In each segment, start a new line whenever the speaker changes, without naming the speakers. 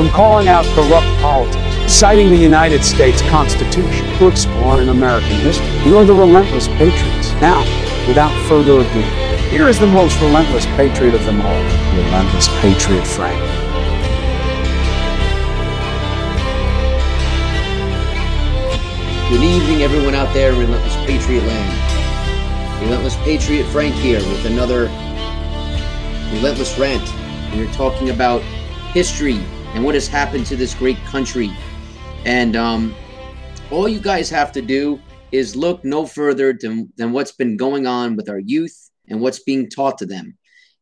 from calling out corrupt politics, citing the United States Constitution, to exploring American history. You're the relentless patriots. Now, without further ado, here is the most relentless patriot of them all, relentless patriot Frank.
Good evening, everyone out there, in Relentless Patriot Land. Relentless Patriot Frank here with another Relentless Rant. We are talking about history and what has happened to this great country. And um, all you guys have to do is look no further than, than what's been going on with our youth and what's being taught to them.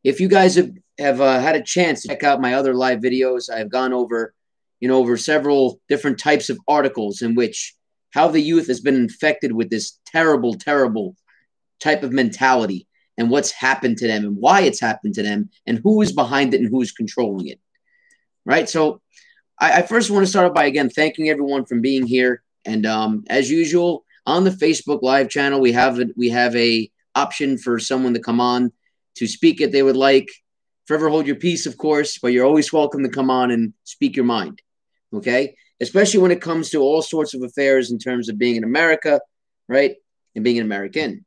If you guys have, have uh, had a chance to check out my other live videos, I've gone over, you know, over several different types of articles in which how the youth has been infected with this terrible, terrible type of mentality and what's happened to them and why it's happened to them and who is behind it and who is controlling it. Right. So I, I first want to start by again thanking everyone for being here. And um, as usual, on the Facebook live channel, we have a, we have a option for someone to come on to speak if they would like. Forever hold your peace, of course, but you're always welcome to come on and speak your mind. Okay especially when it comes to all sorts of affairs in terms of being in America, right? And being an American.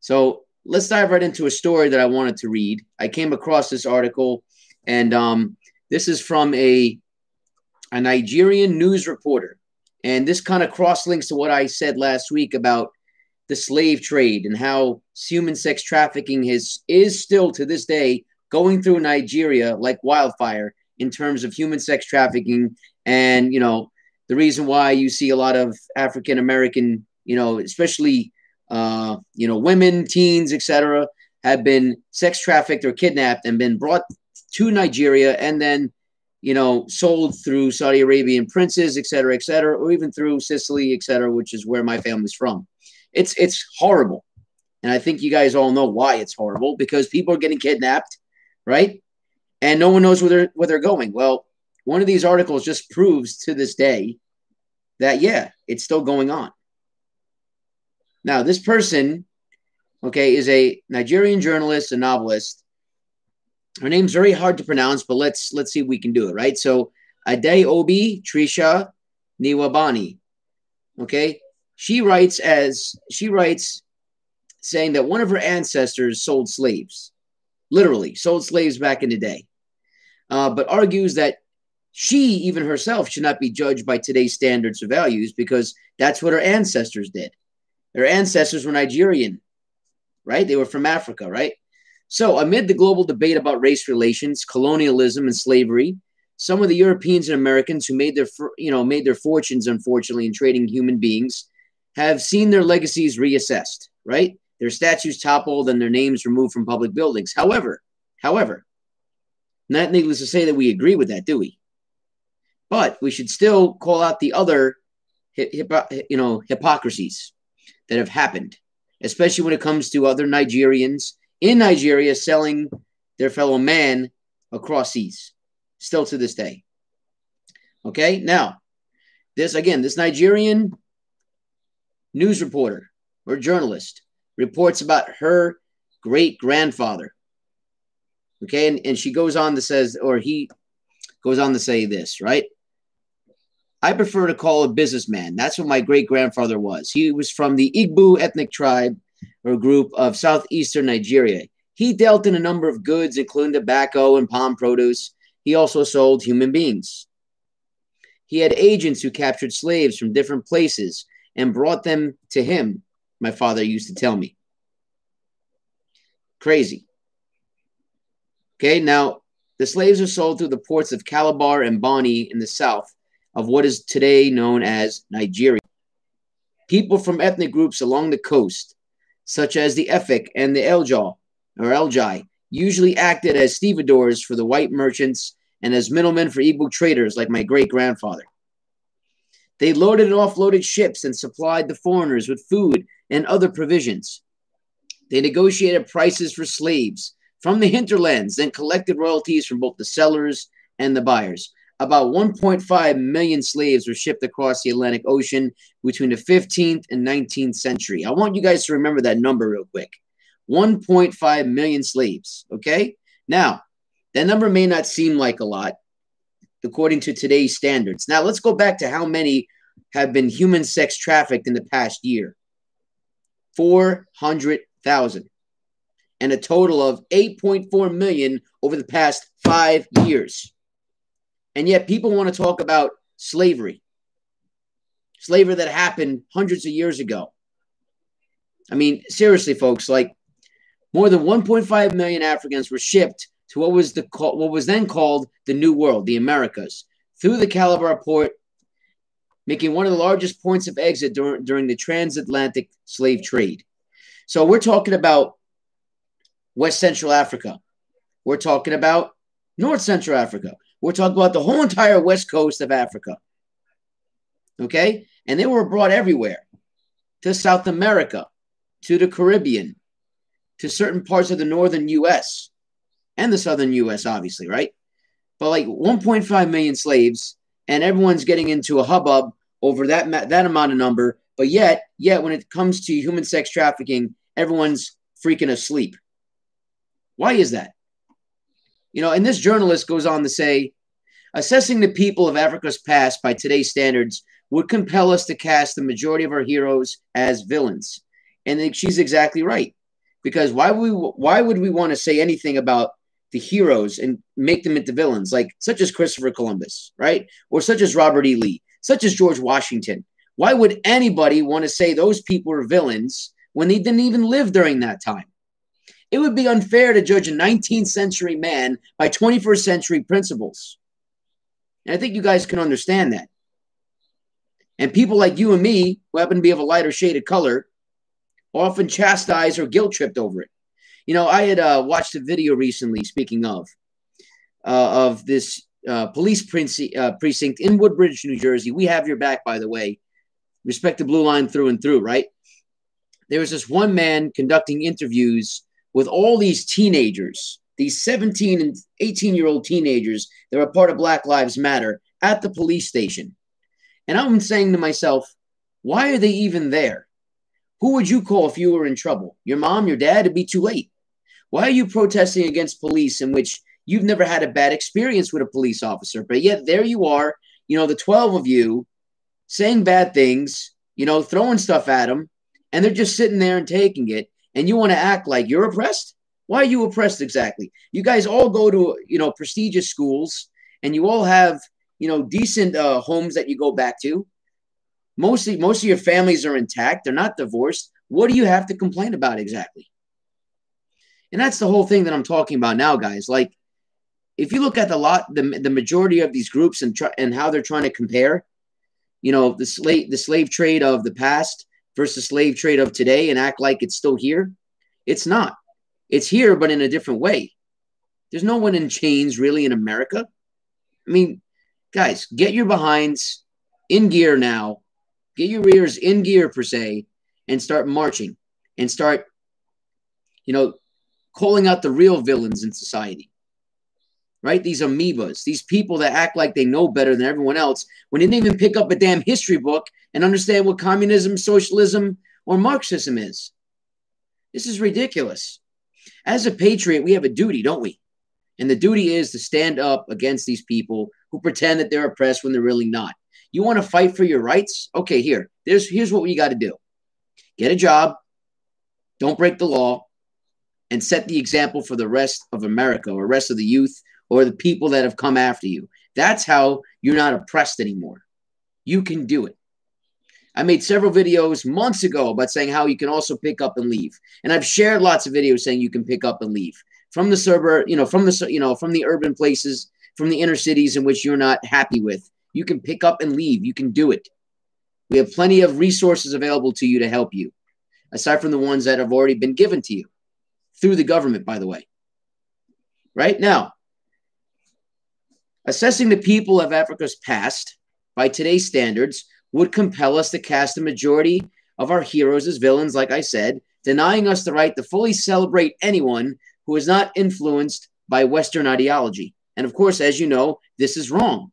So let's dive right into a story that I wanted to read. I came across this article, and um, this is from a, a Nigerian news reporter. And this kind of cross links to what I said last week about the slave trade and how human sex trafficking is, is still to this day going through Nigeria like wildfire in terms of human sex trafficking and, you know, the reason why you see a lot of African American, you know, especially, uh, you know, women, teens, etc., have been sex trafficked or kidnapped and been brought to Nigeria and then, you know, sold through Saudi Arabian princes, et cetera, et cetera, or even through Sicily, et cetera, which is where my family's from. It's it's horrible. And I think you guys all know why it's horrible because people are getting kidnapped, right? And no one knows where they're where they're going. Well, one of these articles just proves to this day that, yeah, it's still going on. Now, this person, okay, is a Nigerian journalist, a novelist. Her name's very hard to pronounce, but let's let's see if we can do it, right? So Adaobi Tricia Nwaubani. Okay. She writes as she writes saying that one of her ancestors sold slaves, literally sold slaves back in the day, uh, but argues that she, even herself, should not be judged by today's standards or values because that's what her ancestors did. Her ancestors were Nigerian, right? They were from Africa, right? So, amid the global debate about race relations, colonialism, and slavery, some of the Europeans and Americans who made their, you know, made their fortunes, unfortunately, in trading human beings, have seen their legacies reassessed, right? Their statues toppled and their names removed from public buildings. However, however, not needless to say that we agree with that, do we? But we should still call out the other, you know, hypocrisies that have happened, especially when it comes to other Nigerians in Nigeria selling their fellow man across seas, still to this day. Okay, now, this again, this Nigerian news reporter or journalist reports about her great grandfather. Okay, and, and she goes on to says, or he goes on to say this, right? I prefer to call a businessman. That's what my great grandfather was. He was from the Igbo ethnic tribe or group of southeastern Nigeria. He dealt in a number of goods, including tobacco and palm produce. He also sold human beings. He had agents who captured slaves from different places and brought them to him, my father used to tell me. Crazy. Okay, now the slaves are sold through the ports of Calabar and Bonny in the south of what is today known as Nigeria. People from ethnic groups along the coast, such as the Efik and the Eljaw or Eljai, usually acted as stevedores for the white merchants and as middlemen for Igbo traders like my great grandfather. They loaded and offloaded ships and supplied the foreigners with food and other provisions. They negotiated prices for slaves from the hinterlands and collected royalties from both the sellers and the buyers about 1.5 million slaves were shipped across the Atlantic Ocean between the 15th and 19th century. I want you guys to remember that number real quick 1.5 million slaves. Okay. Now, that number may not seem like a lot, according to today's standards. Now, let's go back to how many have been human sex trafficked in the past year 400,000, and a total of 8.4 million over the past five years. And yet, people want to talk about slavery, slavery that happened hundreds of years ago. I mean, seriously, folks, like more than 1.5 million Africans were shipped to what was the what was then called the New World, the Americas, through the Calabar port, making one of the largest points of exit during, during the transatlantic slave trade. So we're talking about West Central Africa. We're talking about North Central Africa. We're talking about the whole entire west coast of Africa. Okay? And they were brought everywhere to South America, to the Caribbean, to certain parts of the northern US and the southern US, obviously, right? But like 1.5 million slaves, and everyone's getting into a hubbub over that that amount of number. But yet, yet when it comes to human sex trafficking, everyone's freaking asleep. Why is that? You know, and this journalist goes on to say, assessing the people of Africa's past by today's standards would compel us to cast the majority of our heroes as villains. And she's exactly right. Because why would we, why would we want to say anything about the heroes and make them into villains, like such as Christopher Columbus, right? Or such as Robert E. Lee, such as George Washington. Why would anybody want to say those people are villains when they didn't even live during that time? It would be unfair to judge a 19th century man by 21st century principles. And I think you guys can understand that. And people like you and me, who happen to be of a lighter shade of color, often chastise or guilt tripped over it. You know, I had uh, watched a video recently, speaking of, uh, of this uh, police uh, precinct in Woodbridge, New Jersey. We have your back, by the way. Respect the blue line through and through, right? There was this one man conducting interviews with all these teenagers, these 17 and 18 year old teenagers that were part of Black Lives Matter at the police station. And I'm saying to myself, why are they even there? Who would you call if you were in trouble? Your mom, your dad? It'd be too late. Why are you protesting against police in which you've never had a bad experience with a police officer? But yet there you are, you know, the 12 of you saying bad things, you know, throwing stuff at them, and they're just sitting there and taking it. And you want to act like you're oppressed? Why are you oppressed exactly? You guys all go to, you know, prestigious schools and you all have, you know, decent uh, homes that you go back to. Mostly, most of your families are intact. They're not divorced. What do you have to complain about exactly? And that's the whole thing that I'm talking about now, guys. Like, if you look at the lot, the, the majority of these groups and try, and how they're trying to compare, you know, the slave the slave trade of the past versus slave trade of today, and act like it's still here, it's not. It's here, but in a different way. There's no one in chains really in America. I mean, guys, get your behinds in gear now. Get your rears in gear per se, and start marching and start, you know, calling out the real villains in society. Right? These amoebas, these people that act like they know better than everyone else when they didn't even pick up a damn history book and understand what communism, socialism, or Marxism is. This is ridiculous. As a patriot, we have a duty, don't we? And the duty is to stand up against these people who pretend that they're oppressed when they're really not. You want to fight for your rights? Okay, here. There's here's what you got to do. Get a job. Don't break the law and set the example for the rest of America or rest of the youth or the people that have come after you. That's how you're not oppressed anymore. You can do it. I made several videos months ago about saying how you can also pick up and leave. And I've shared lots of videos saying you can pick up and leave from the suburb, you know, from the you know, from the urban places, from the inner cities in which you're not happy with. You can pick up and leave. You can do it. We have plenty of resources available to you to help you, aside from the ones that have already been given to you through the government, by the way. Right now, assessing the people of Africa's past by today's standards would compel us to cast the majority of our heroes as villains, like I said, denying us the right to fully celebrate anyone who is not influenced by Western ideology. And of course, as you know, this is wrong.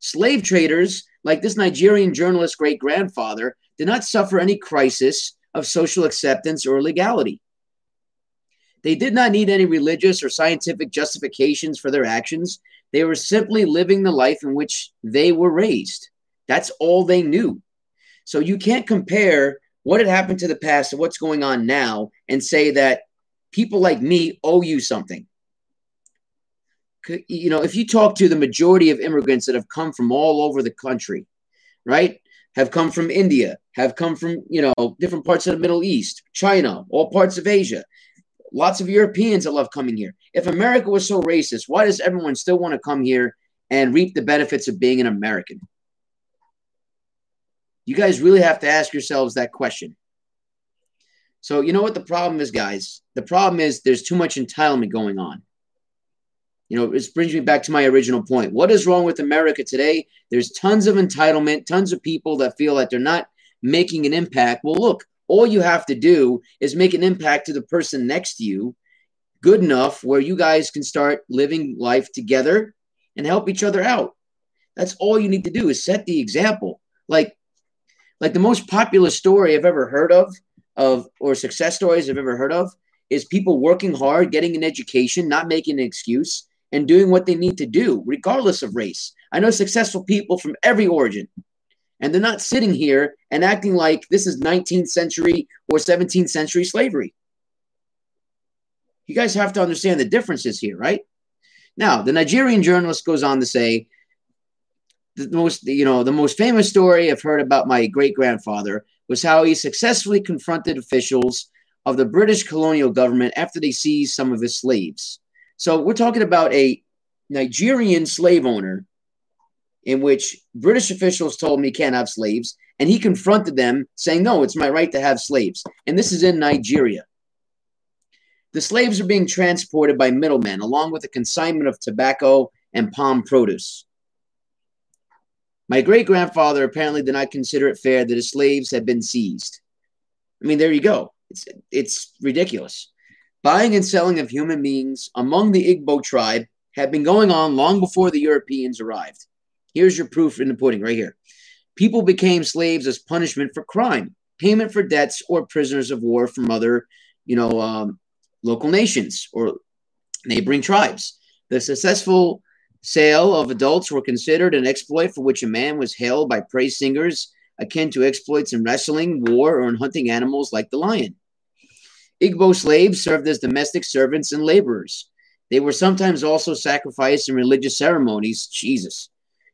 Slave traders, like this Nigerian journalist's great grandfather, did not suffer any crisis of social acceptance or legality. They did not need any religious or scientific justifications for their actions. They were simply living the life in which they were raised. That's all they knew. So you can't compare what had happened to the past to what's going on now and say that people like me owe you something. You know, if you talk to the majority of immigrants that have come from all over the country, right? Have come from India, have come from, you know, different parts of the Middle East, China, all parts of Asia. Lots of Europeans that love coming here. If America was so racist, why does everyone still want to come here and reap the benefits of being an American? You guys really have to ask yourselves that question. So, you know what the problem is, guys? The problem is there's too much entitlement going on. You know, this brings me back to my original point. What is wrong with America today? There's tons of entitlement, tons of people that feel that they're not making an impact. Well, look, all you have to do is make an impact to the person next to you good enough where you guys can start living life together and help each other out. That's all you need to do is set the example. Like like the most popular story I've ever heard of of or success stories I've ever heard of is people working hard, getting an education, not making an excuse, and doing what they need to do, regardless of race. I know successful people from every origin, and they're not sitting here and acting like this is 19th century or 17th century slavery. You guys have to understand the differences here, right? Now, the Nigerian journalist goes on to say the most, you know, the most famous story I've heard about my great grandfather was how he successfully confronted officials of the British colonial government after they seized some of his slaves. So we're talking about a Nigerian slave owner in which British officials told he can't have slaves, and he confronted them, saying, No, it's my right to have slaves. And this is in Nigeria. The slaves are being transported by middlemen, along with a consignment of tobacco and palm produce. My great grandfather apparently did not consider it fair that his slaves had been seized. I mean, there you go. It's, it's ridiculous. Buying and selling of human beings among the Igbo tribe had been going on long before the Europeans arrived. Here's your proof in the pudding right here. People became slaves as punishment for crime, payment for debts, or prisoners of war from other, you know, um, local nations or neighboring tribes. The successful Sale of adults were considered an exploit for which a man was hailed by praise singers akin to exploits in wrestling, war, or in hunting animals like the lion. Igbo slaves served as domestic servants and laborers. They were sometimes also sacrificed in religious ceremonies. Jesus.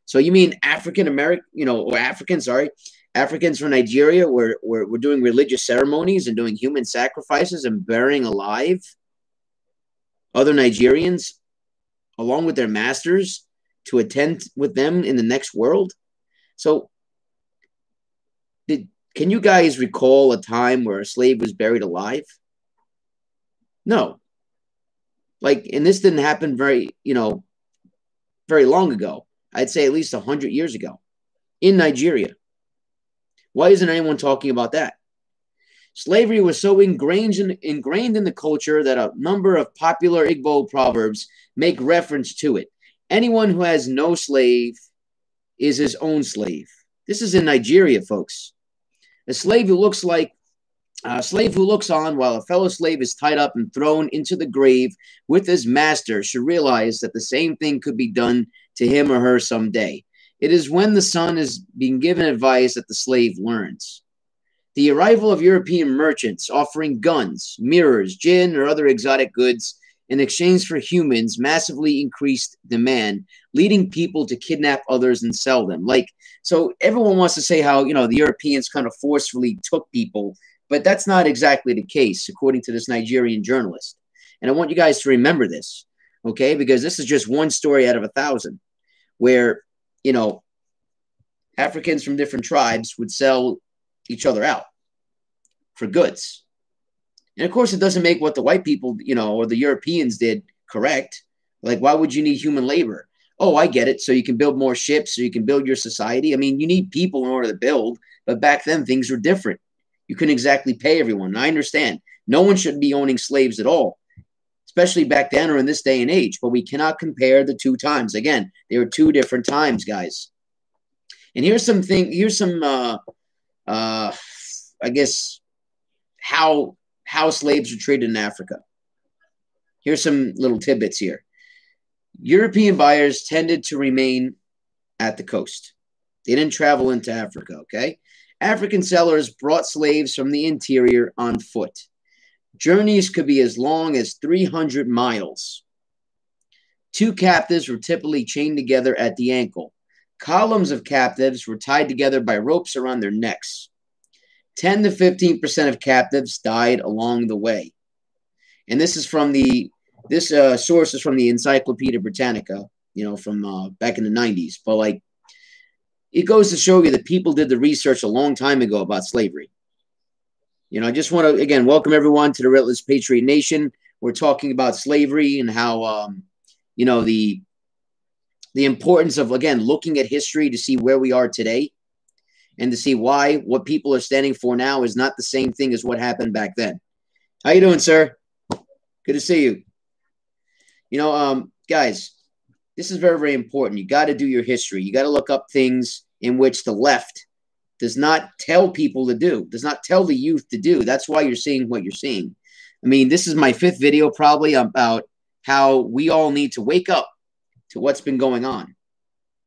So you mean African American, you know, or Africans, sorry, Africans from Nigeria were, were, were doing religious ceremonies and doing human sacrifices and burying alive other Nigerians along with their masters to attend with them in the next world. So, did can you guys recall a time where a slave was buried alive? No. Like, and this didn't happen very, you know, very long ago. I'd say at least 100 years ago in Nigeria. Why isn't anyone talking about that? Slavery was so ingrained in, ingrained in the culture that a number of popular Igbo proverbs make reference to it. Anyone who has no slave is his own slave. This is in Nigeria, folks. A slave who looks like a slave who looks on while a fellow slave is tied up and thrown into the grave with his master should realize that the same thing could be done to him or her someday. It is when the son is being given advice that the slave learns. The arrival of European merchants offering guns, mirrors, gin, or other exotic goods in exchange for humans massively increased demand, leading people to kidnap others and sell them. Like, so everyone wants to say how, you know, the Europeans kind of forcefully took people, but that's not exactly the case, according to this Nigerian journalist. And I want you guys to remember this, okay? Because this is just one story out of a thousand where, you know, Africans from different tribes would sell each other out for goods. And of course, it doesn't make what the white people, you know, or the Europeans did correct. Like, why would you need human labor? Oh, I get it. So you can build more ships, so you can build your society. I mean, you need people in order to build, but back then things were different. You couldn't exactly pay everyone. I understand. No one should be owning slaves at all, especially back then or in this day and age. But we cannot compare the two times. Again, they were two different times, guys. And here's some thing. Here's some, uh, uh, I guess, how how slaves were treated in Africa. Here's some little tidbits here. European buyers tended to remain at the coast. They didn't travel into Africa, okay? African sellers brought slaves from the interior on foot. Journeys could be as long as 300 miles. Two captives were typically chained together at the ankle. Columns of captives were tied together by ropes around their necks. 10 to 15% of captives died along the way. And this is from the this uh, source is from the Encyclopedia Britannica, you know, from uh, back in the 90s. But like, it goes to show you that people did the research a long time ago about slavery. You know, I just want to again welcome everyone to the Relentless Patriot Nation. We're talking about slavery and how um, you know the the importance of again looking at history to see where we are today and to see why what people are standing for now is not the same thing as what happened back then. How you doing, sir? Good to see you. You know, um, guys, this is very, very important. You got to do your history. You got to look up things in which the left does not tell people to do, does not tell the youth to do. That's why you're seeing what you're seeing. I mean, this is my fifth video probably about how we all need to wake up to what's been going on,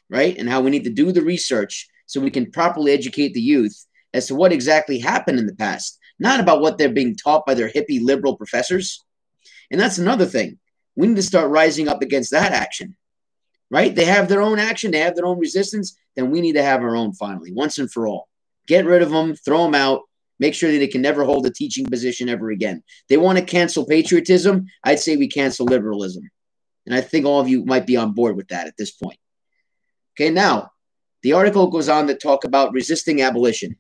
right? And how we need to do the research so we can properly educate the youth as to what exactly happened in the past, not about what they're being taught by their hippie liberal professors. And that's another thing. We need to start rising up against that action, right? They have their own action, they have their own resistance. Then we need to have our own finally, once and for all. Get rid of them, throw them out, make sure that they can never hold a teaching position ever again. They want to cancel patriotism. I'd say we cancel liberalism. And I think all of you might be on board with that at this point. Okay, now the article goes on to talk about resisting abolition.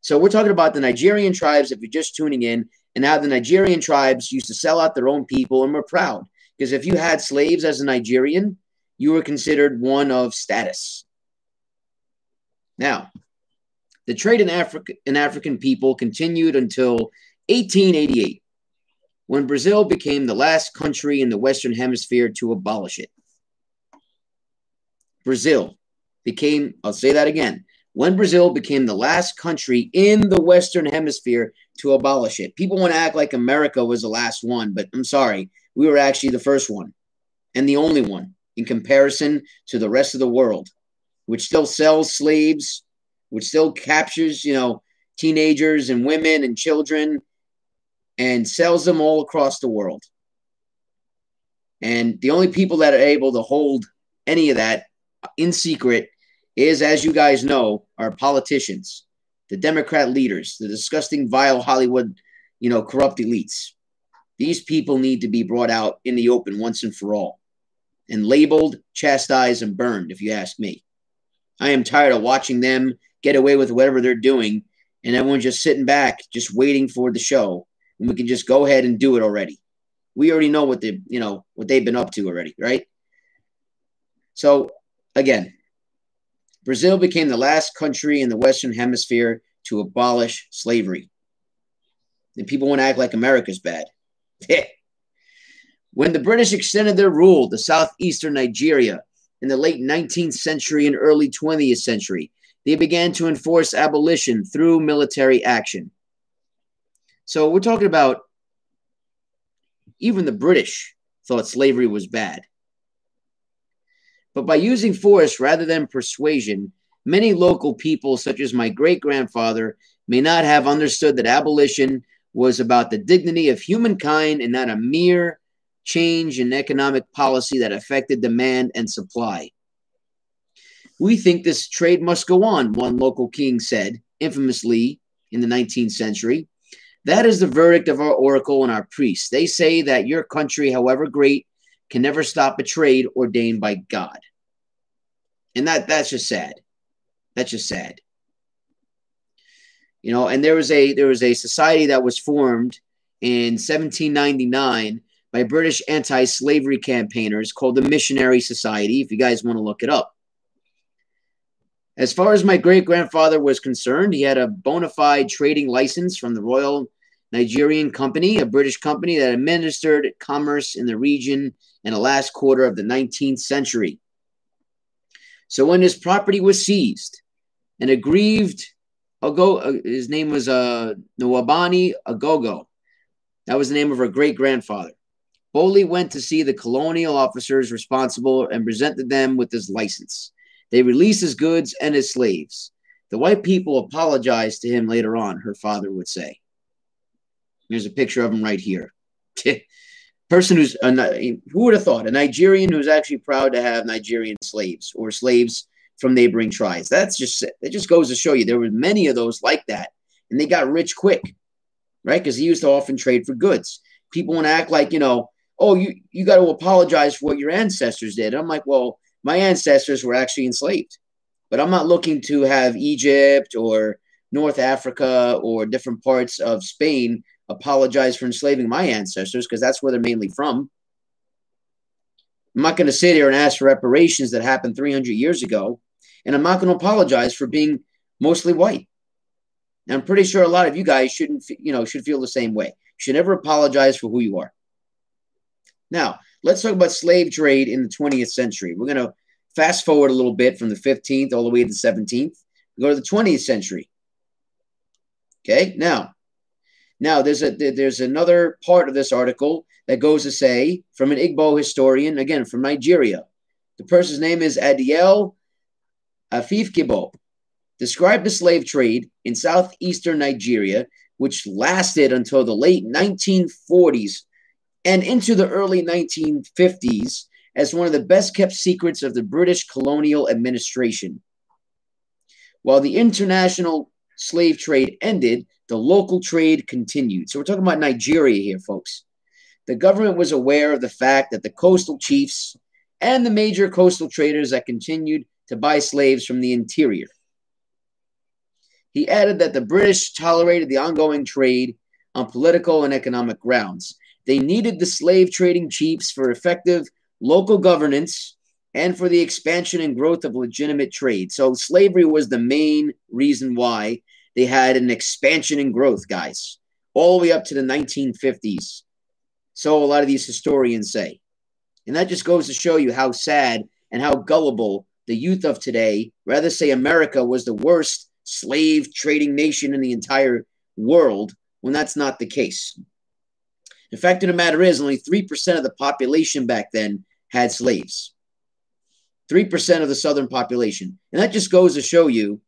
So we're talking about the Nigerian tribes, if you're just tuning in, and how the Nigerian tribes used to sell out their own people and were proud. Because if you had slaves as a Nigerian, you were considered one of status. Now, the trade in, Africa, in African people continued until 1888, when Brazil became the last country in the Western Hemisphere to abolish it. Brazil became, I'll say that again, when Brazil became the last country in the Western Hemisphere to abolish it. People want to act like America was the last one, but I'm sorry, we were actually the first one and the only one in comparison to the rest of the world, which still sells slaves which still captures, you know, teenagers and women and children and sells them all across the world. And the only people that are able to hold any of that in secret is, as you guys know, our politicians, the Democrat leaders, the disgusting, vile Hollywood, you know, corrupt elites. These people need to be brought out in the open once and for all and labeled, chastised, and burned, if you ask me. I am tired of watching them get away with whatever they're doing, and everyone's just sitting back, just waiting for the show, and we can just go ahead and do it already. We already know what they, you know, what they've been up to already, right? So again, Brazil became the last country in the Western Hemisphere to abolish slavery. And people want to act like America's bad. when the British extended their rule to southeastern Nigeria in the late 19th century and early 20th century, they began to enforce abolition through military action. So we're talking about even the British thought slavery was bad. But by using force rather than persuasion, many local people, such as my great grandfather, may not have understood that abolition was about the dignity of humankind and not a mere change in economic policy that affected demand and supply. We think this trade must go on, one local king said, infamously in the 19th century. That is the verdict of our oracle and our priests. They say that your country, however great, can never stop a trade ordained by God. And that that's just sad. That's just sad. You know, and there was a there was a society that was formed in 1799 by British anti-slavery campaigners called the Missionary Society, if you guys want to look it up. As far as my great grandfather was concerned, he had a bona fide trading license from the Royal Nigerian Company, a British company that administered commerce in the region in the last quarter of the 19th century. So when his property was seized, an aggrieved Ago, uh, his name was uh, Nwaubani Agogo. That was the name of her great grandfather. Boley went to see the colonial officers responsible and presented them with his license. They released his goods and his slaves. The white people apologized to him later on, her father would say. There's a picture of him right here. Person who's a, who would have thought a Nigerian who's actually proud to have Nigerian slaves or slaves from neighboring tribes. That's just it. Just goes to show you there were many of those like that, and they got rich quick, right? Because he used to often trade for goods. People want to act like you know, oh, you you got to apologize for what your ancestors did. I'm like, well, my ancestors were actually enslaved. But I'm not looking to have Egypt or North Africa or different parts of Spain apologize for enslaving my ancestors because that's where they're mainly from. I'm not going to sit here and ask for reparations that happened 300 years ago, and I'm not going to apologize for being mostly white. And I'm pretty sure a lot of you guys shouldn't, you know, should feel the same way. You should never apologize for who you are. Now, let's talk about slave trade in the 20th century. We're going to fast forward a little bit from the 15th all the way to the 17th. We go to the 20th century. Okay, now, now there's a there's another part of this article that goes to say from an Igbo historian, again from Nigeria. The person's name is Adiel Afif Afifkibo. Described the slave trade in southeastern Nigeria, which lasted until the late 1940s and into the early 1950s as one of the best kept secrets of the British colonial administration. While the international slave trade ended, the local trade continued. So we're talking about Nigeria here, folks. The government was aware of the fact that the coastal chiefs and the major coastal traders that continued to buy slaves from the interior. He added that the British tolerated the ongoing trade on political and economic grounds. They needed the slave trading chiefs for effective local governance and for the expansion and growth of legitimate trade. So slavery was the main reason why they had an expansion and growth, guys, all the way up to the 1950s. So a lot of these historians say. And that just goes to show you how sad and how gullible the youth of today rather say America was the worst slave trading nation in the entire world when that's not the case. The fact of the matter is, only 3% of the population back then had slaves. 3% of the southern population. And that just goes to show you,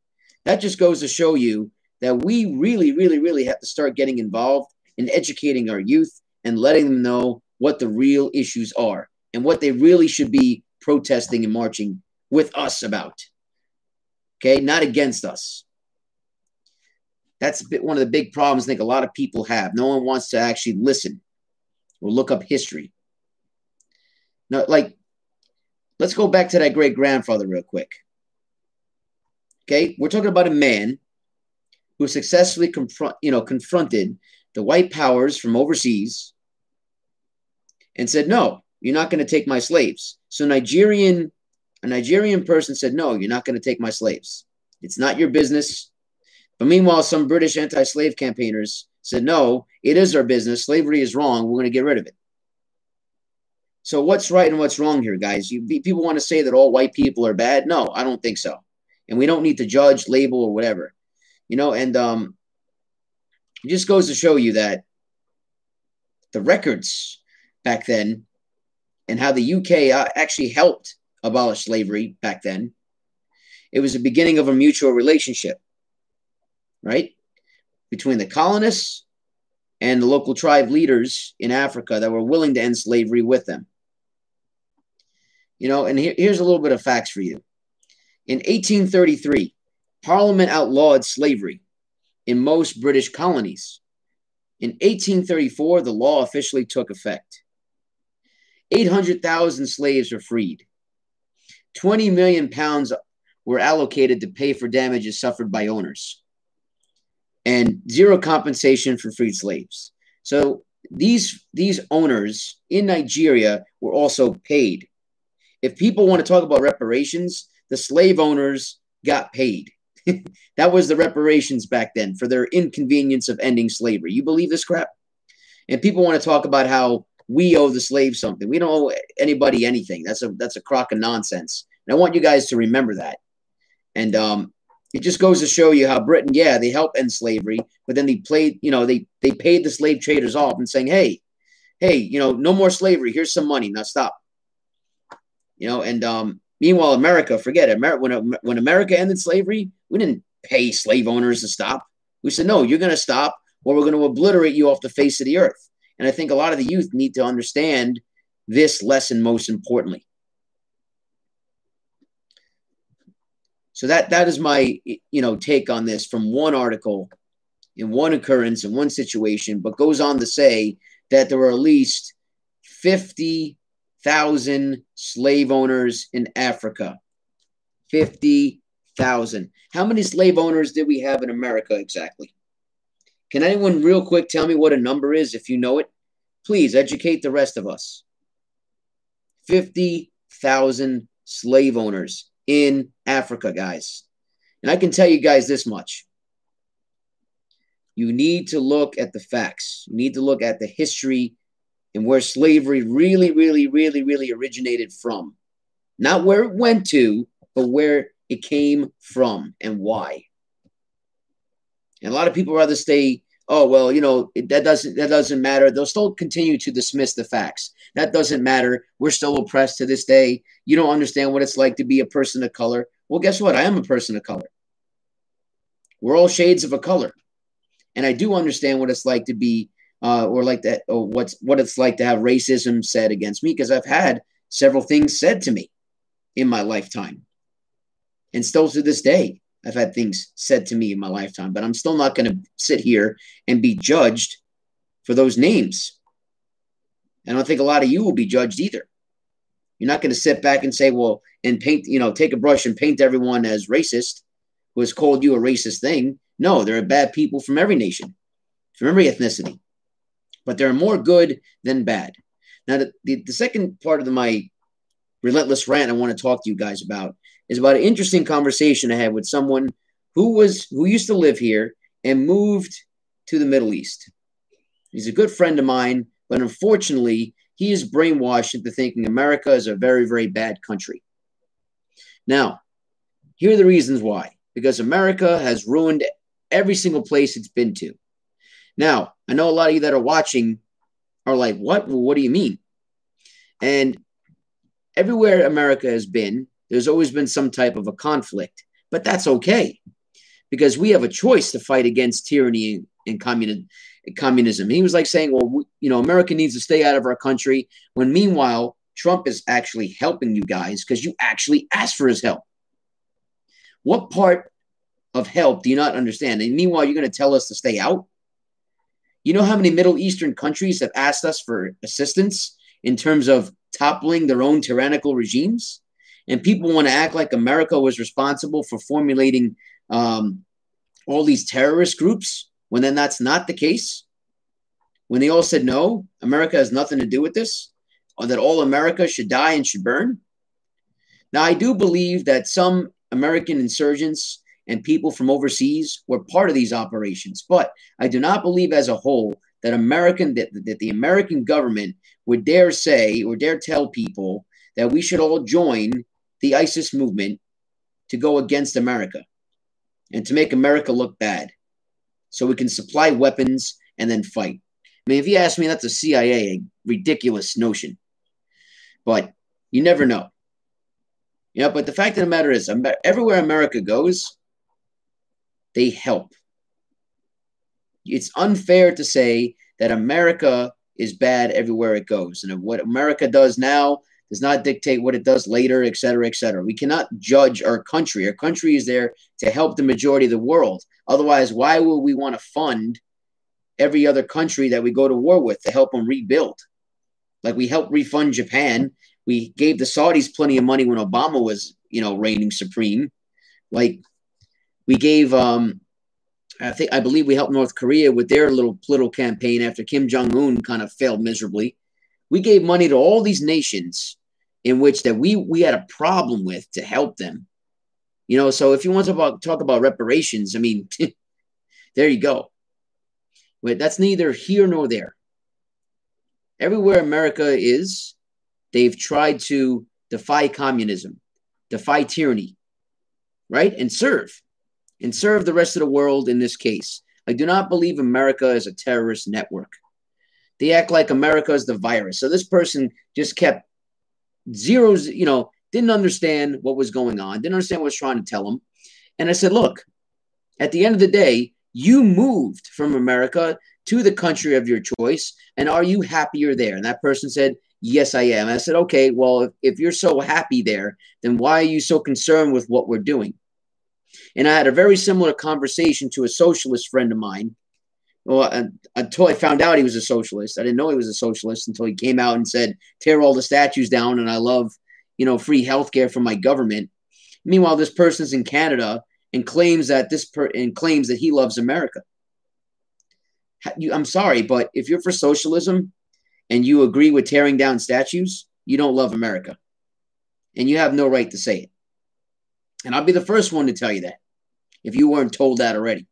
that just goes to show you that we really, really, really have to start getting involved in educating our youth and letting them know what the real issues are and what they really should be protesting and marching with us about. Okay, not against us. That's one of the big problems I think a lot of people have. No one wants to actually listen or look up history. Now, like, let's go back to that great grandfather real quick. Okay, we're talking about a man who successfully confront, you know, confronted the white powers from overseas and said, "No, you're not going to take my slaves." So Nigerian, a Nigerian person said, "No, you're not going to take my slaves. It's not your business." But meanwhile, some British anti-slave campaigners said, "No, it is our business. Slavery is wrong. We're going to get rid of it." So what's right and what's wrong here, guys? You people want to say that all white people are bad? No, I don't think so. And we don't need to judge, label, or whatever. You know, and um, it just goes to show you that the records back then and how the UK uh, actually helped abolish slavery back then. It was the beginning of a mutual relationship, right? Between the colonists and the local tribe leaders in Africa that were willing to end slavery with them. You know, and here, here's a little bit of facts for you. In 1833, Parliament outlawed slavery in most British colonies. In 1834, the law officially took effect. 800,000 slaves were freed. 20 million pounds were allocated to pay for damages suffered by owners, and zero compensation for freed slaves. So these these owners in Nigeria were also paid if people want to talk about reparations, the slave owners got paid. that was the reparations back then for their inconvenience of ending slavery. You believe this crap? And people want to talk about how we owe the slaves something. We don't owe anybody anything. That's a that's a crock of nonsense. And I want you guys to remember that. And um, it just goes to show you how Britain, yeah, they helped end slavery, but then they played, you know, they they paid the slave traders off and saying, hey, hey, you know, no more slavery. Here's some money. Now stop. You know, and um, meanwhile, America, forget it. America, when, when America ended slavery, we didn't pay slave owners to stop. We said, no, you're going to stop or we're going to obliterate you off the face of the earth. And I think a lot of the youth need to understand this lesson most importantly. So that that is my you know take on this from one article in one occurrence in one situation, but goes on to say that there were at least 50,000 slave owners in Africa. 50,000. How many slave owners did we have in America exactly? Can anyone real quick tell me what a number is if you know it? Please educate the rest of us. 50,000 slave owners in Africa, guys. And I can tell you guys this much. You need to look at the facts. You need to look at the history and where slavery really, really, really, really originated from. Not where it went to, but where it came from and why. And a lot of people rather stay, oh well, you know, that doesn't that doesn't matter. They'll still continue to dismiss the facts. That doesn't matter. We're still oppressed to this day. You don't understand what it's like to be a person of color. Well, guess what? I am a person of color. We're all shades of a color. And I do understand what it's like to be uh, or like that or what's what it's like to have racism said against me because I've had several things said to me in my lifetime. And still to this day, I've had things said to me in my lifetime, but I'm still not going to sit here and be judged for those names. I don't think a lot of you will be judged either. You're not going to sit back and say, well, and paint, you know, take a brush and paint everyone as racist who has called you a racist thing. No, there are bad people from every nation, from every ethnicity, but there are more good than bad. Now, the, the, the second part of the, my relentless rant I want to talk to you guys about is about an interesting conversation I had with someone who was who used to live here and moved to the Middle East. He's a good friend of mine, but unfortunately, he is brainwashed into thinking America is a very, very bad country. Now, here are the reasons why. Because America has ruined every single place it's been to. Now, I know a lot of you that are watching are like, what? Well, what do you mean? And everywhere America has been, there's always been some type of a conflict, but that's okay because we have a choice to fight against tyranny and communism. Communism. He was like saying, "Well, you know, America needs to stay out of our country." When meanwhile, Trump is actually helping you guys because you actually asked for his help. What part of help do you not understand? And meanwhile, you're going to tell us to stay out? You know how many Middle Eastern countries have asked us for assistance in terms of toppling their own tyrannical regimes? And people want to act like America was responsible for formulating um, all these terrorist groups when then that's not the case. When they all said no, America has nothing to do with this, or that all America should die and should burn. Now, I do believe that some American insurgents and people from overseas were part of these operations. But I do not believe as a whole that American that, that the American government would dare say or dare tell people that we should all join the ISIS movement to go against America and to make America look bad so we can supply weapons and then fight. I mean, if you ask me, that's a CIA a ridiculous notion. But you never know. Know, but the fact of the matter is, everywhere America goes, they help. It's unfair to say that America is bad everywhere it goes. And what America does now does not dictate what it does later, et cetera, et cetera. We cannot judge our country. Our country is there to help the majority of the world. Otherwise, why would we want to fund every other country that we go to war with to help them rebuild? Like we helped refund Japan. We gave the Saudis plenty of money when Obama was, you know, reigning supreme. Like we gave, um, I think, I believe we helped North Korea with their little political campaign after Kim Jong Un kind of failed miserably. We gave money to all these nations in which that we we had a problem with to help them. You know, so if you want to talk about, talk about reparations, I mean, there you go. But that's neither here nor there. Everywhere America is, they've tried to defy communism, defy tyranny, right? And serve and serve the rest of the world in this case. I do not believe America is a terrorist network. They act like America is the virus. So this person just kept zeros, you know, didn't understand what was going on, didn't understand what I was trying to tell them. And I said, look, at the end of the day, you moved from America to the country of your choice. And are you happier there? And that person said, Yes, I am. And I said, Okay, well, if, if you're so happy there, then why are you so concerned with what we're doing? And I had a very similar conversation to a socialist friend of mine. Well, until I found out he was a socialist, I didn't know he was a socialist until he came out and said, "Tear all the statues down," and I love, you know, free healthcare from my government. Meanwhile, this person's in Canada and claims that this per and claims that he loves America. I'm sorry, but if you're for socialism and you agree with tearing down statues, you don't love America, and you have no right to say it. And I'll be the first one to tell you that if you weren't told that already.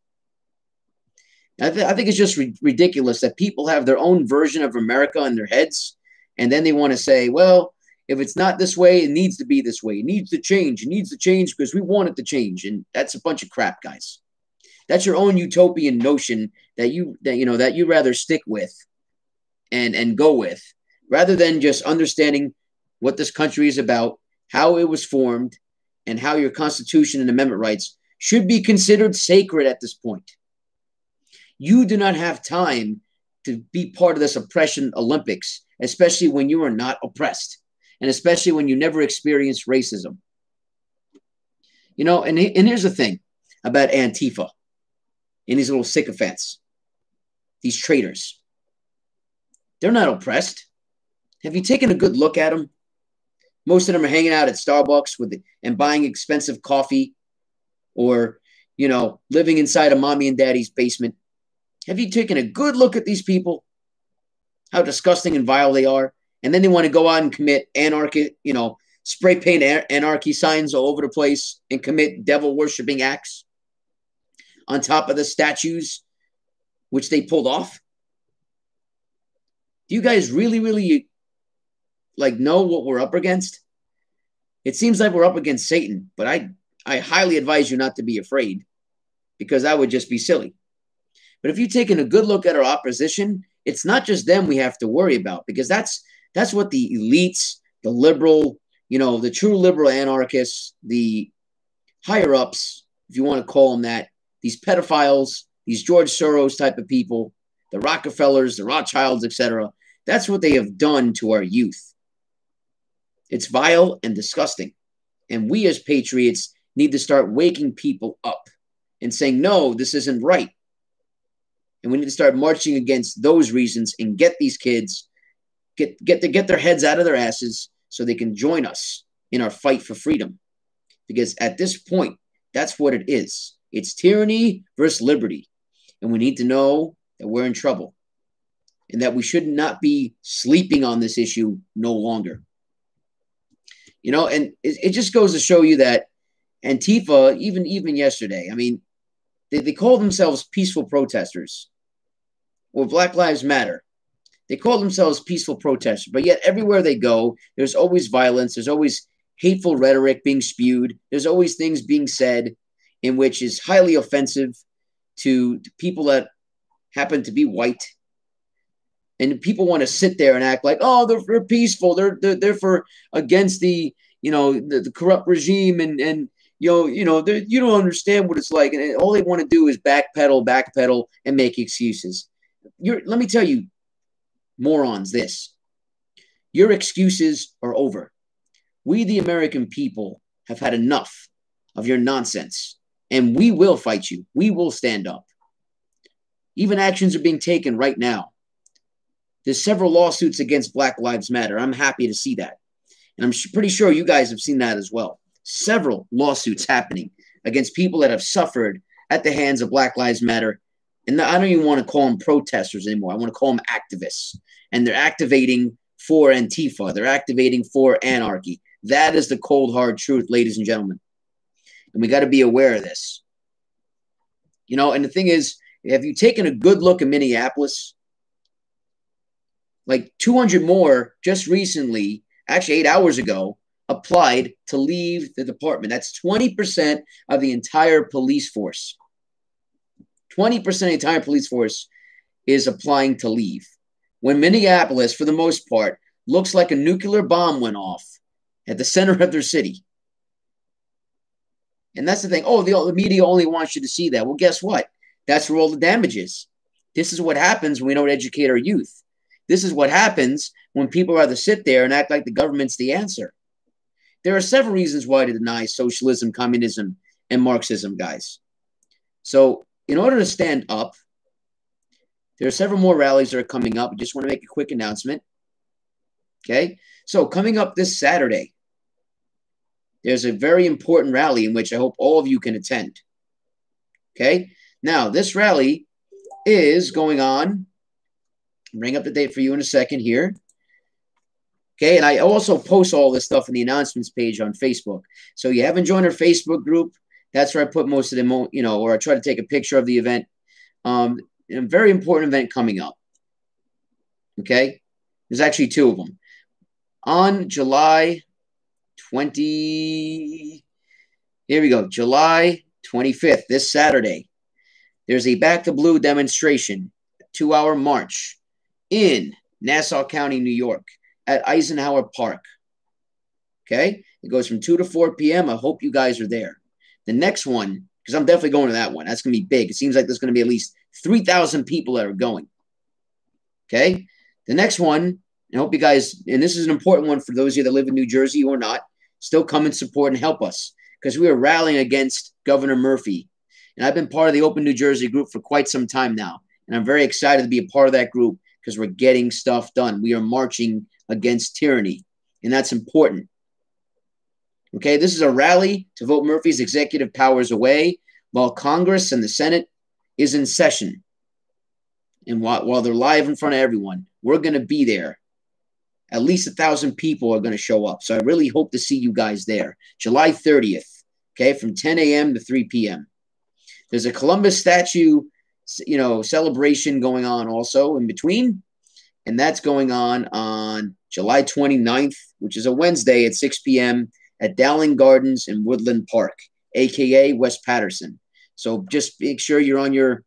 I, th- I think it's just ri- ridiculous that people have their own version of America in their heads, and then they want to say, well, if it's not this way, it needs to be this way. It needs to change. It needs to change because we want it to change. And that's a bunch of crap, guys. That's your own utopian notion that you that you know that you rather stick with and and go with rather than just understanding what this country is about, how it was formed, and how your Constitution and amendment rights should be considered sacred at this point. You do not have time to be part of this oppression Olympics, especially when you are not oppressed, and especially when you never experienced racism. You know, and, and here's the thing about Antifa and these little sycophants, these traitors. They're not oppressed. Have you taken a good look at them? Most of them are hanging out at Starbucks with and buying expensive coffee or, you know, living inside a mommy and daddy's basement. Have you taken a good look at these people? How disgusting and vile they are. And then they want to go out and commit anarchy, you know, spray paint anarchy signs all over the place and commit devil worshiping acts on top of the statues which they pulled off. Do you guys really, really like know what we're up against? It seems like we're up against Satan, but I I highly advise you not to be afraid because that would just be silly. But if you've taken a good look at our opposition, it's not just them we have to worry about because that's that's what the elites, the liberal, you know, the true liberal anarchists, the higher ups, if you want to call them that, these pedophiles, these George Soros type of people, the Rockefellers, the Rothschilds, etc. That's what they have done to our youth. It's vile and disgusting. And we as patriots need to start waking people up and saying, no, this isn't right. And we need to start marching against those reasons and get these kids, get, get, to get their heads out of their asses so they can join us in our fight for freedom. Because at this point, that's what it is. It's tyranny versus liberty. And we need to know that we're in trouble and that we should not be sleeping on this issue no longer. You know, and it, it just goes to show you that Antifa, even even yesterday, I mean, they, they call themselves peaceful protesters or Black Lives Matter. They call themselves peaceful protesters, but yet everywhere they go, there's always violence, there's always hateful rhetoric being spewed, there's always things being said in which is highly offensive to, to people that happen to be white. And people want to sit there and act like, oh, they're, they're peaceful. They're, they're, they're for against the, you know, the, the corrupt regime and, and, you know, you know, you don't understand what it's like. And all they want to do is backpedal, backpedal and make excuses. You're, let me tell you, morons, this. Your excuses are over. We, the American people, have had enough of your nonsense and we will fight you. We will stand up. Even actions are being taken right now. There's several lawsuits against Black Lives Matter. I'm happy to see that. And I'm pretty sure you guys have seen that as well. Several lawsuits happening against people that have suffered at the hands of Black Lives Matter. And I don't even want to call them protesters anymore. I want to call them activists. And they're activating for Antifa, they're activating for anarchy. That is the cold, hard truth, ladies and gentlemen. And we got to be aware of this. You know, and the thing is, have you taken a good look at Minneapolis? Like 200 more just recently, actually eight hours ago, applied to leave the department. That's 20% of the entire police force. 20% of the entire police force is applying to leave. when Minneapolis, for the most part, looks like a nuclear bomb went off at the center of their city. And that's the thing. Oh, the, the media only wants you to see that. Well, guess what? That's where all the damage is. This is what happens when we don't educate our youth. This is what happens when people rather sit there and act like the government's the answer. There are several reasons why to deny socialism, communism, and Marxism, guys. So, in order to stand up, there are several more rallies that are coming up. I just want to make a quick announcement. Okay. So, coming up this Saturday, there's a very important rally in which I hope all of you can attend. Okay. Now, this rally is going on. Bring up the date for you in a second here. Okay, and I also post all this stuff in the announcements page on Facebook. So you haven't joined our Facebook group, that's where I put most of them, you know, or I try to take a picture of the event. Um, a very important event coming up. Okay, there's actually two of them. On July 20, here we go, July 25th, this Saturday, there's a Back to Blue demonstration, two hour march in Nassau County, New York, at Eisenhower Park. Okay? It goes from 2 to 4 p.m. I hope you guys are there. The next one, because I'm definitely going to that one, that's going to be big. It seems like there's going to be at least 3,000 people that are going. Okay? The next one, I hope you guys, and this is an important one for those of you that live in New Jersey or not, still come and support and help us because we are rallying against Governor Murphy. And I've been part of the Open New Jersey group for quite some time now. And I'm very excited to be a part of that group because we're getting stuff done. We are marching against tyranny, and that's important. Okay, this is a rally to vote Murphy's executive powers away while Congress and the Senate is in session. And while, while they're live in front of everyone, we're going to be there. At least a thousand people are going to show up. So I really hope to see you guys there. July 30th, okay, from 10 a.m. to 3 p.m. There's a Columbus statue, you know, celebration going on also in between. And that's going on on July 29th, which is a Wednesday at 6 p.m. at Dowling Gardens in Woodland Park, aka West Paterson. So just make sure you're on your,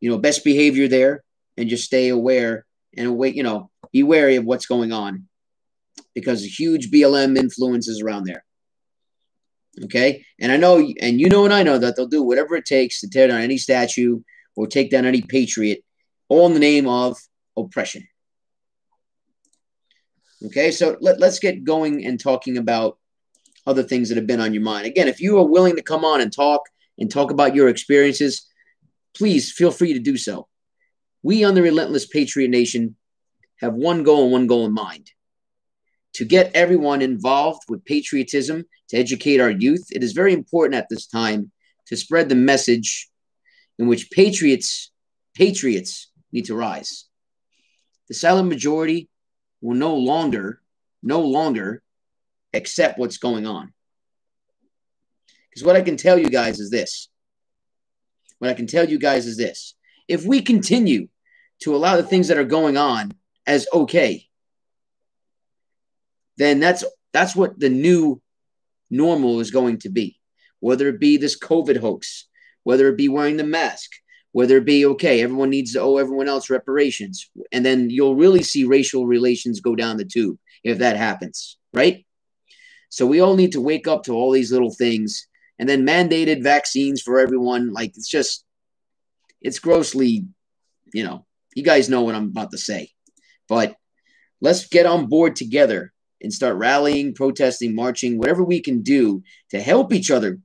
you know, best behavior there and just stay aware and wait, you know, be wary of what's going on because huge BLM influences around there. Okay. And I know, and you know, and I know that they'll do whatever it takes to tear down any statue or take down any patriot, all in the name of oppression. Okay. So let, let's get going and talking about other things that have been on your mind. Again, if you are willing to come on and talk and talk about your experiences, please feel free to do so. We on the Relentless Patriot Nation have one goal and one goal in mind to get everyone involved with patriotism, to educate our youth. It is very important at this time to spread the message in which patriots, patriots need to rise. The silent majority will no longer, no longer accept what's going on. Because what I can tell you guys is this. What I can tell you guys is this. If we continue to allow the things that are going on as okay, then that's that's what the new normal is going to be. Whether it be this COVID hoax, whether it be wearing the mask, whether it be okay, everyone needs to owe everyone else reparations, and then you'll really see racial relations go down the tube if that happens, right? So we all need to wake up to all these little things, and then mandated vaccines for everyone. Like it's just, it's grossly, you know, you guys know what I'm about to say, but let's get on board together and start rallying, protesting, marching, whatever we can do to help each other,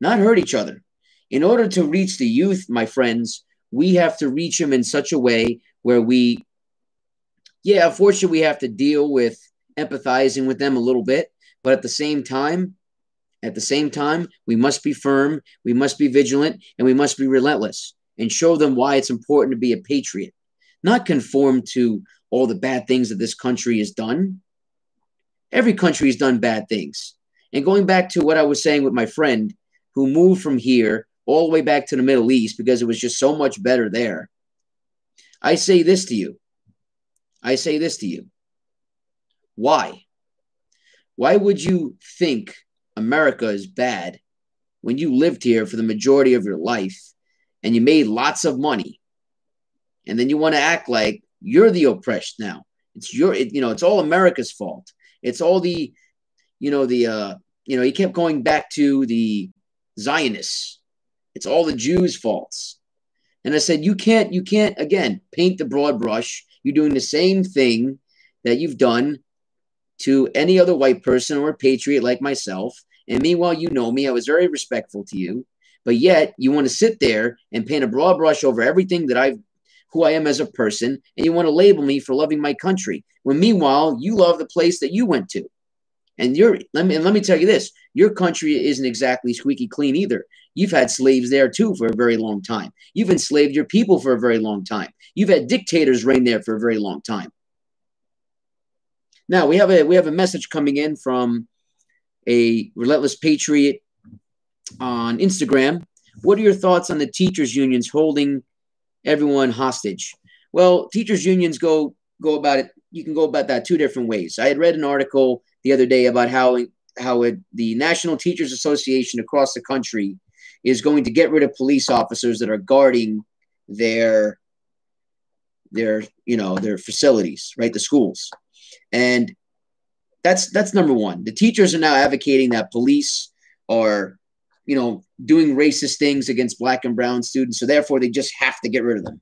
not hurt each other. In order to reach the youth, my friends, we have to reach them in such a way where we, yeah, unfortunately, we have to deal with empathizing with them a little bit, but at the same time, at the same time, we must be firm, we must be vigilant, and we must be relentless and show them why it's important to be a patriot, not conform to all the bad things that this country has done, Every country has done bad things. And going back to what I was saying with my friend who moved from here all the way back to the Middle East because it was just so much better there, I say this to you. I say this to you. Why? Why would you think America is bad when you lived here for the majority of your life and you made lots of money? And then you want to act like You're the oppressed now. It's your, it, you know, it's all America's fault. It's all the, you know, the, uh, you know, he kept going back to the Zionists. It's all the Jews' faults. And I said, you can't, you can't, again, paint the broad brush. You're doing the same thing that you've done to any other white person or patriot like myself. And meanwhile, you know me, I was very respectful to you, but yet you want to sit there and paint a broad brush over everything that I've, who I am as a person, and you want to label me for loving my country. When meanwhile, you love the place that you went to. And you're let me and let me tell you this: your country isn't exactly squeaky clean either. You've had slaves there too for a very long time. You've enslaved your people for a very long time. You've had dictators reign there for a very long time. Now we have a we have a message coming in from a relentless patriot on Instagram. What are your thoughts on the teachers unions holding everyone hostage? Well, teachers unions go go about it. You can go about that two different ways. I had read an article the other day about how how it, the National Teachers Association across the country is going to get rid of police officers that are guarding their their you know their facilities, right? The schools. And that's that's number one. The teachers are now advocating that police are, you know, doing racist things against black and brown students, so therefore they just have to get rid of them.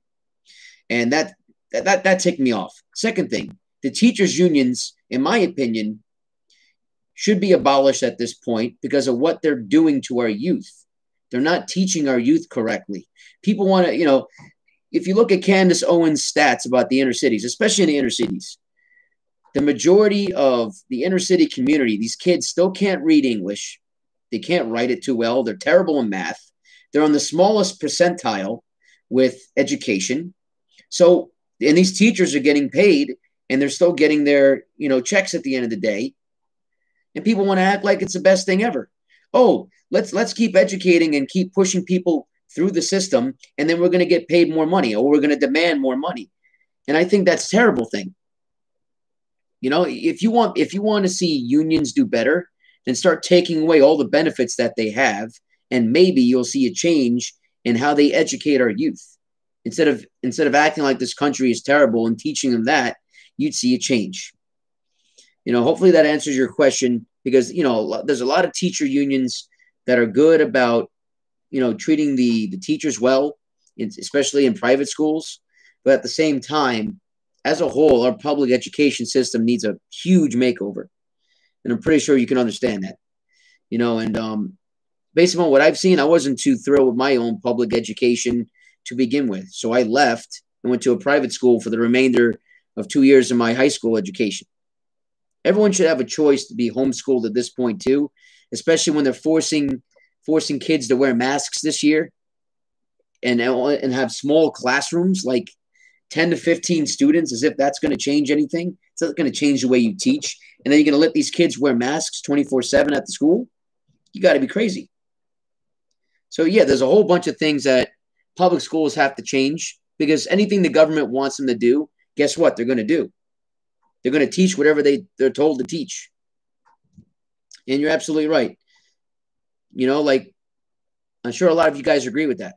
And that that that, that ticked me off. Second thing, the teachers unions, in my opinion, should be abolished at this point because of what they're doing to our youth. They're not teaching our youth correctly. People want to, you know, if you look at Candace Owens' stats about the inner cities, especially in the inner cities, the majority of the inner city community, these kids still can't read English. They can't write it too well. They're terrible in math. They're on the smallest percentile with education. So, and these teachers are getting paid and they're still getting their, you know, checks at the end of the day. And people want to act like it's the best thing ever. Oh, let's let's keep educating and keep pushing people through the system and then we're going to get paid more money or we're going to demand more money. And I think that's terrible thing. You know, if you want if you want to see unions do better, then start taking away all the benefits that they have, and maybe you'll see a change in how they educate our youth. Instead of instead of acting like this country is terrible and teaching them that, you'd see a change. You know, hopefully that answers your question because you know there's a lot of teacher unions that are good about you know treating the the teachers well, especially in private schools, but at the same time as a whole, our public education system needs a huge makeover. And I'm pretty sure you can understand that. You know, and um, based on what I've seen, I wasn't too thrilled with my own public education to begin with. So I left and went to a private school for the remainder of two years of my high school education. Everyone should have a choice to be homeschooled at this point too, especially when they're forcing forcing kids to wear masks this year and and have small classrooms like 10 to 15 students as if that's going to change anything. It's not going to change the way you teach. And then you're going to let these kids wear masks 24 7 at the school. You got to be crazy. So, yeah, there's a whole bunch of things that public schools have to change because anything the government wants them to do, guess what? They're going to do. They're going to teach whatever they, they're told to teach. And you're absolutely right. You know, like, I'm sure a lot of you guys agree with that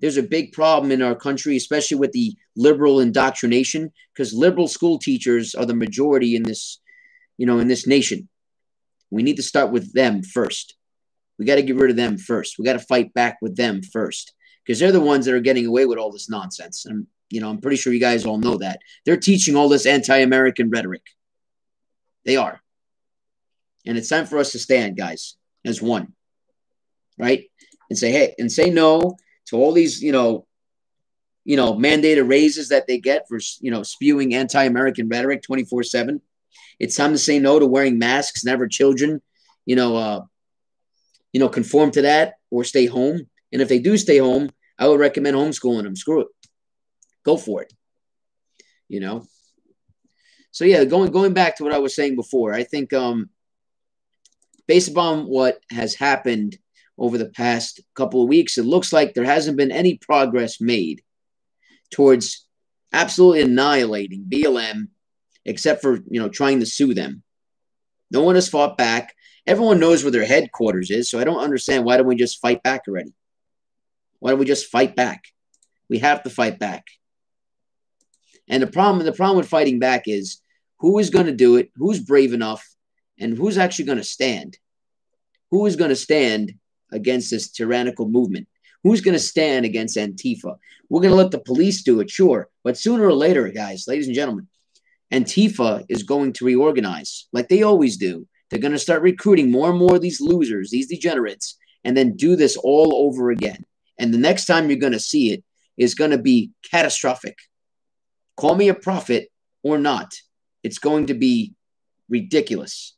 there's a big problem in our country, especially with the liberal indoctrination, because liberal school teachers are the majority in this, you know, in this nation. We need to start with them first. We got to get rid of them first. We got to fight back with them first because they're the ones that are getting away with all this nonsense. And you know, I'm pretty sure you guys all know that they're teaching all this anti-American rhetoric. They are, and it's time for us to stand, guys, as one, right? And say, hey, and say no to all these, you know, you know, mandated raises that they get for, you know, spewing anti-American rhetoric 24-7. It's time to say no to wearing masks, never children, you know, uh, you know, conform to that or stay home. And if they do stay home, I would recommend homeschooling them. Screw it. Go for it. You know. So yeah, going going back to what I was saying before, I think um based upon what has happened over the past couple of weeks, it looks like there hasn't been any progress made towards absolutely annihilating BLM, except for you know trying to sue them. No one has fought back. Everyone knows where their headquarters is, so I don't understand why don't we just fight back already? Why don't we just fight back? We have to fight back. And the problem, the problem with fighting back is who is going to do it, who's brave enough, and who's actually going to stand. Who is going to stand against this tyrannical movement? Who's going to stand against Antifa? We're going to let the police do it, sure. But sooner or later, guys, ladies and gentlemen, Antifa is going to reorganize like they always do. They're going to start recruiting more and more of these losers, these degenerates, and then do this all over again. And the next time you're going to see it is going to be catastrophic. Call me a prophet or not. It's going to be ridiculous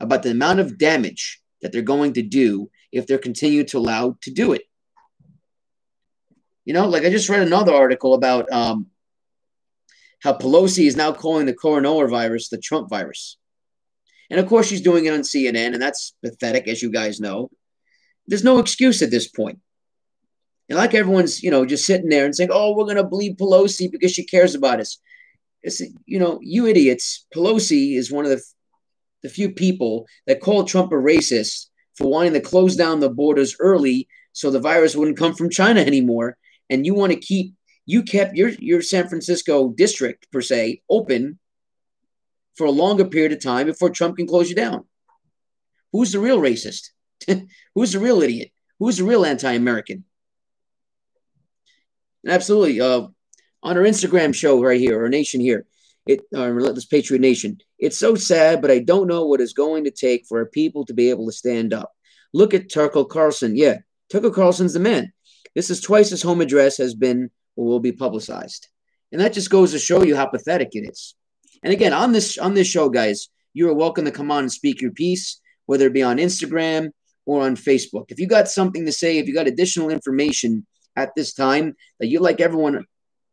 about the amount of damage that they're going to do if they're continued to allow to do it. You know, like I just read another article about um, how Pelosi is now calling the coronavirus the Trump virus. And of course, she's doing it on CNN, and that's pathetic, as you guys know. There's no excuse at this point. And like everyone's, you know, just sitting there and saying, oh, we're going to believe Pelosi because she cares about us. It's, you know, you idiots. Pelosi is one of the, the few people that called Trump a racist for wanting to close down the borders early so the virus wouldn't come from China anymore. And you want to keep, you kept your, your San Francisco district, per se, open for a longer period of time before Trump can close you down. Who's the real racist? Who's the real idiot? Who's the real anti American? Absolutely. Uh, on our Instagram show right here, our nation here, it our Relentless Patriot Nation. It's so sad, but I don't know what it's going to take for people to be able to stand up. Look at Tucker Carlson. Yeah, Tucker Carlson's the man. This is twice his home address has been or will be publicized. And that just goes to show you how pathetic it is. And again, on this on this show, guys, you are welcome to come on and speak your piece, whether it be on Instagram or on Facebook. If you got something to say, if you got additional information at this time that you'd like everyone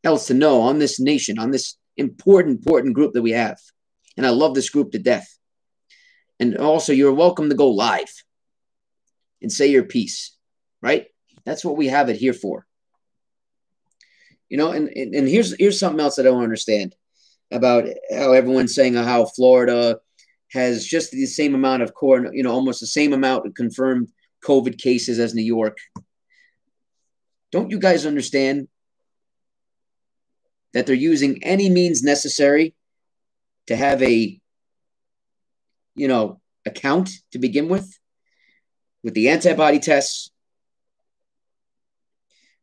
else to know on this nation, on this important, important group that we have. And I love this group to death. And also, you're welcome to go live and say your piece, right? That's what we have it here for. You know, and, and, and here's here's something else I don't understand about how everyone's saying how Florida has just the same amount of core, you know, almost the same amount of confirmed COVID cases as New York. Don't you guys understand that they're using any means necessary to have a, you know, account to begin with, with the antibody tests,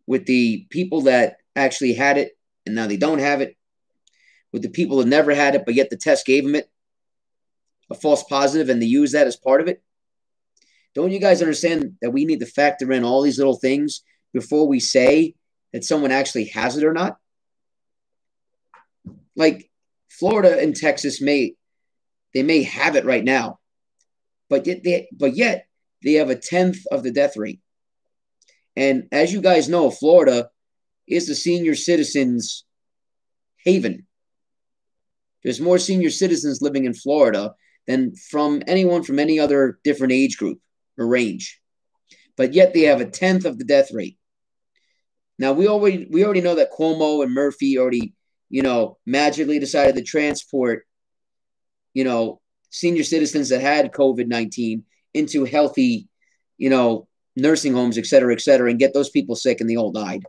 with the people that actually had it and now they don't have it, with the people that never had it but yet the test gave them it, a false positive, and they use that as part of it. Don't you guys understand that we need to factor in all these little things before we say that someone actually has it or not. Like Florida and Texas may they may have it right now, but yet they but yet they have a tenth of the death rate. And as you guys know, Florida is the senior citizens haven. There's more senior citizens living in Florida than from anyone from any other different age group or range. But yet they have a tenth of the death rate. Now we already we already know that Cuomo and Murphy already, you know, magically decided to transport, you know, senior citizens that had COVID nineteen into healthy, you know, nursing homes, et cetera, et cetera, and get those people sick and they all died.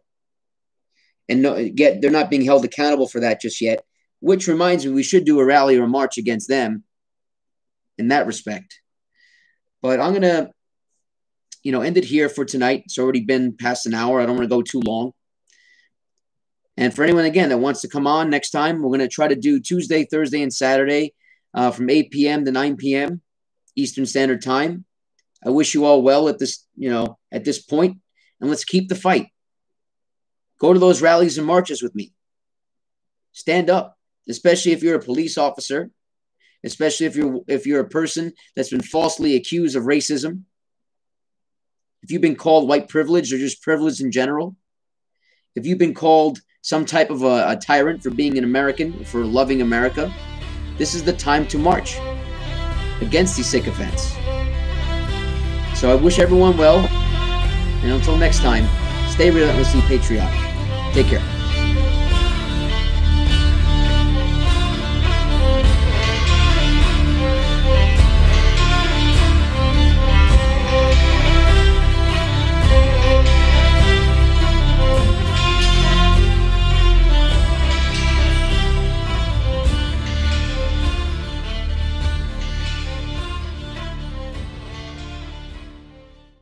And no, get they're not being held accountable for that just yet. Which reminds me, we should do a rally or a march against them in that respect. But I'm gonna you know, end it here for tonight. It's already been past an hour. I don't want to go too long. And for anyone, again, that wants to come on next time, we're going to try to do Tuesday, Thursday, and Saturday uh, from 8 p.m. to 9 p.m. Eastern Standard Time. I wish you all well at this, you know, at this point, and let's keep the fight. Go to those rallies and marches with me. Stand up, especially if you're a police officer, especially if you're if you're a person that's been falsely accused of racism if you've been called white privilege or just privilege in general, if you've been called some type of a, a tyrant for being an American, for loving America, this is the time to march against these sycophants. So I wish everyone well, and until next time, stay relentlessly patriotic. Take care.